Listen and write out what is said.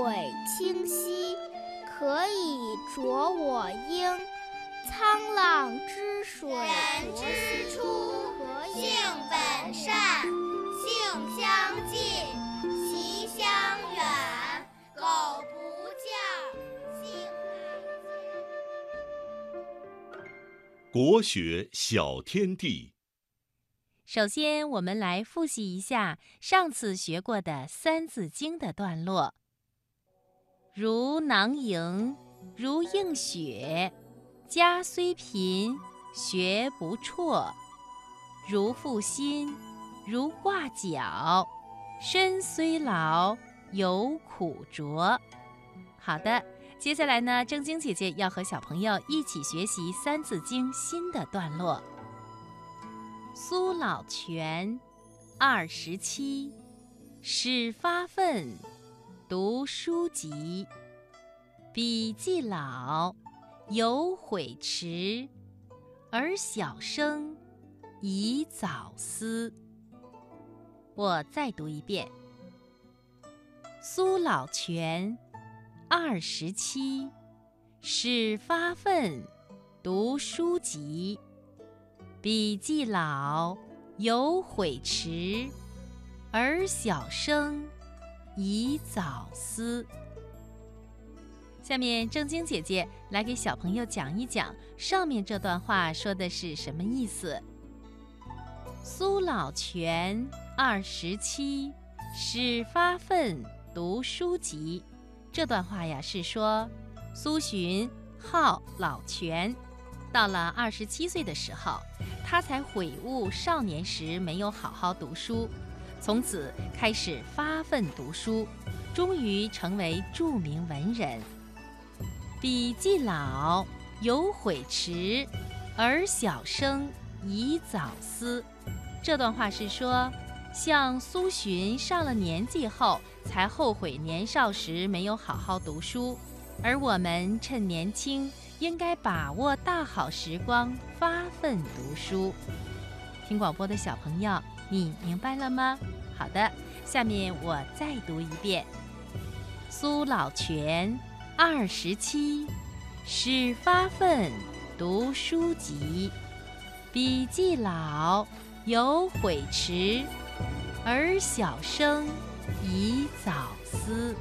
水清晰，可以濯我缨。沧浪之水人之初，性本善，性相近，习相远。苟不教，性乃迁。国学小天地。首先，我们来复习一下上次学过的《三字经》的段落。如囊萤，如映雪，家虽贫，学不辍；如负薪，如挂角，身虽劳，犹苦卓。好的。接下来呢，正晶姐姐要和小朋友一起学习《三字经》新的段落。苏老泉，二十七，始发愤，读书籍。笔既老，犹悔迟，而小生，宜早思。我再读一遍。苏老泉。二十七，始发愤，读书籍。笔既老，犹悔迟，而小生，宜早思。下面正晶姐姐来给小朋友讲一讲上面这段话说的是什么意思。苏老泉二十七，始发愤，读书籍。这段话呀，是说苏洵号老泉，到了二十七岁的时候，他才悔悟少年时没有好好读书，从此开始发奋读书，终于成为著名文人。笔既老，犹悔迟，而小生，宜早思。这段话是说。像苏洵上了年纪后才后悔年少时没有好好读书，而我们趁年轻应该把握大好时光，发奋读书。听广播的小朋友，你明白了吗？好的，下面我再读一遍：苏老泉，二十七，始发愤，读书籍。笔既老，犹悔迟。而小生，宜早思。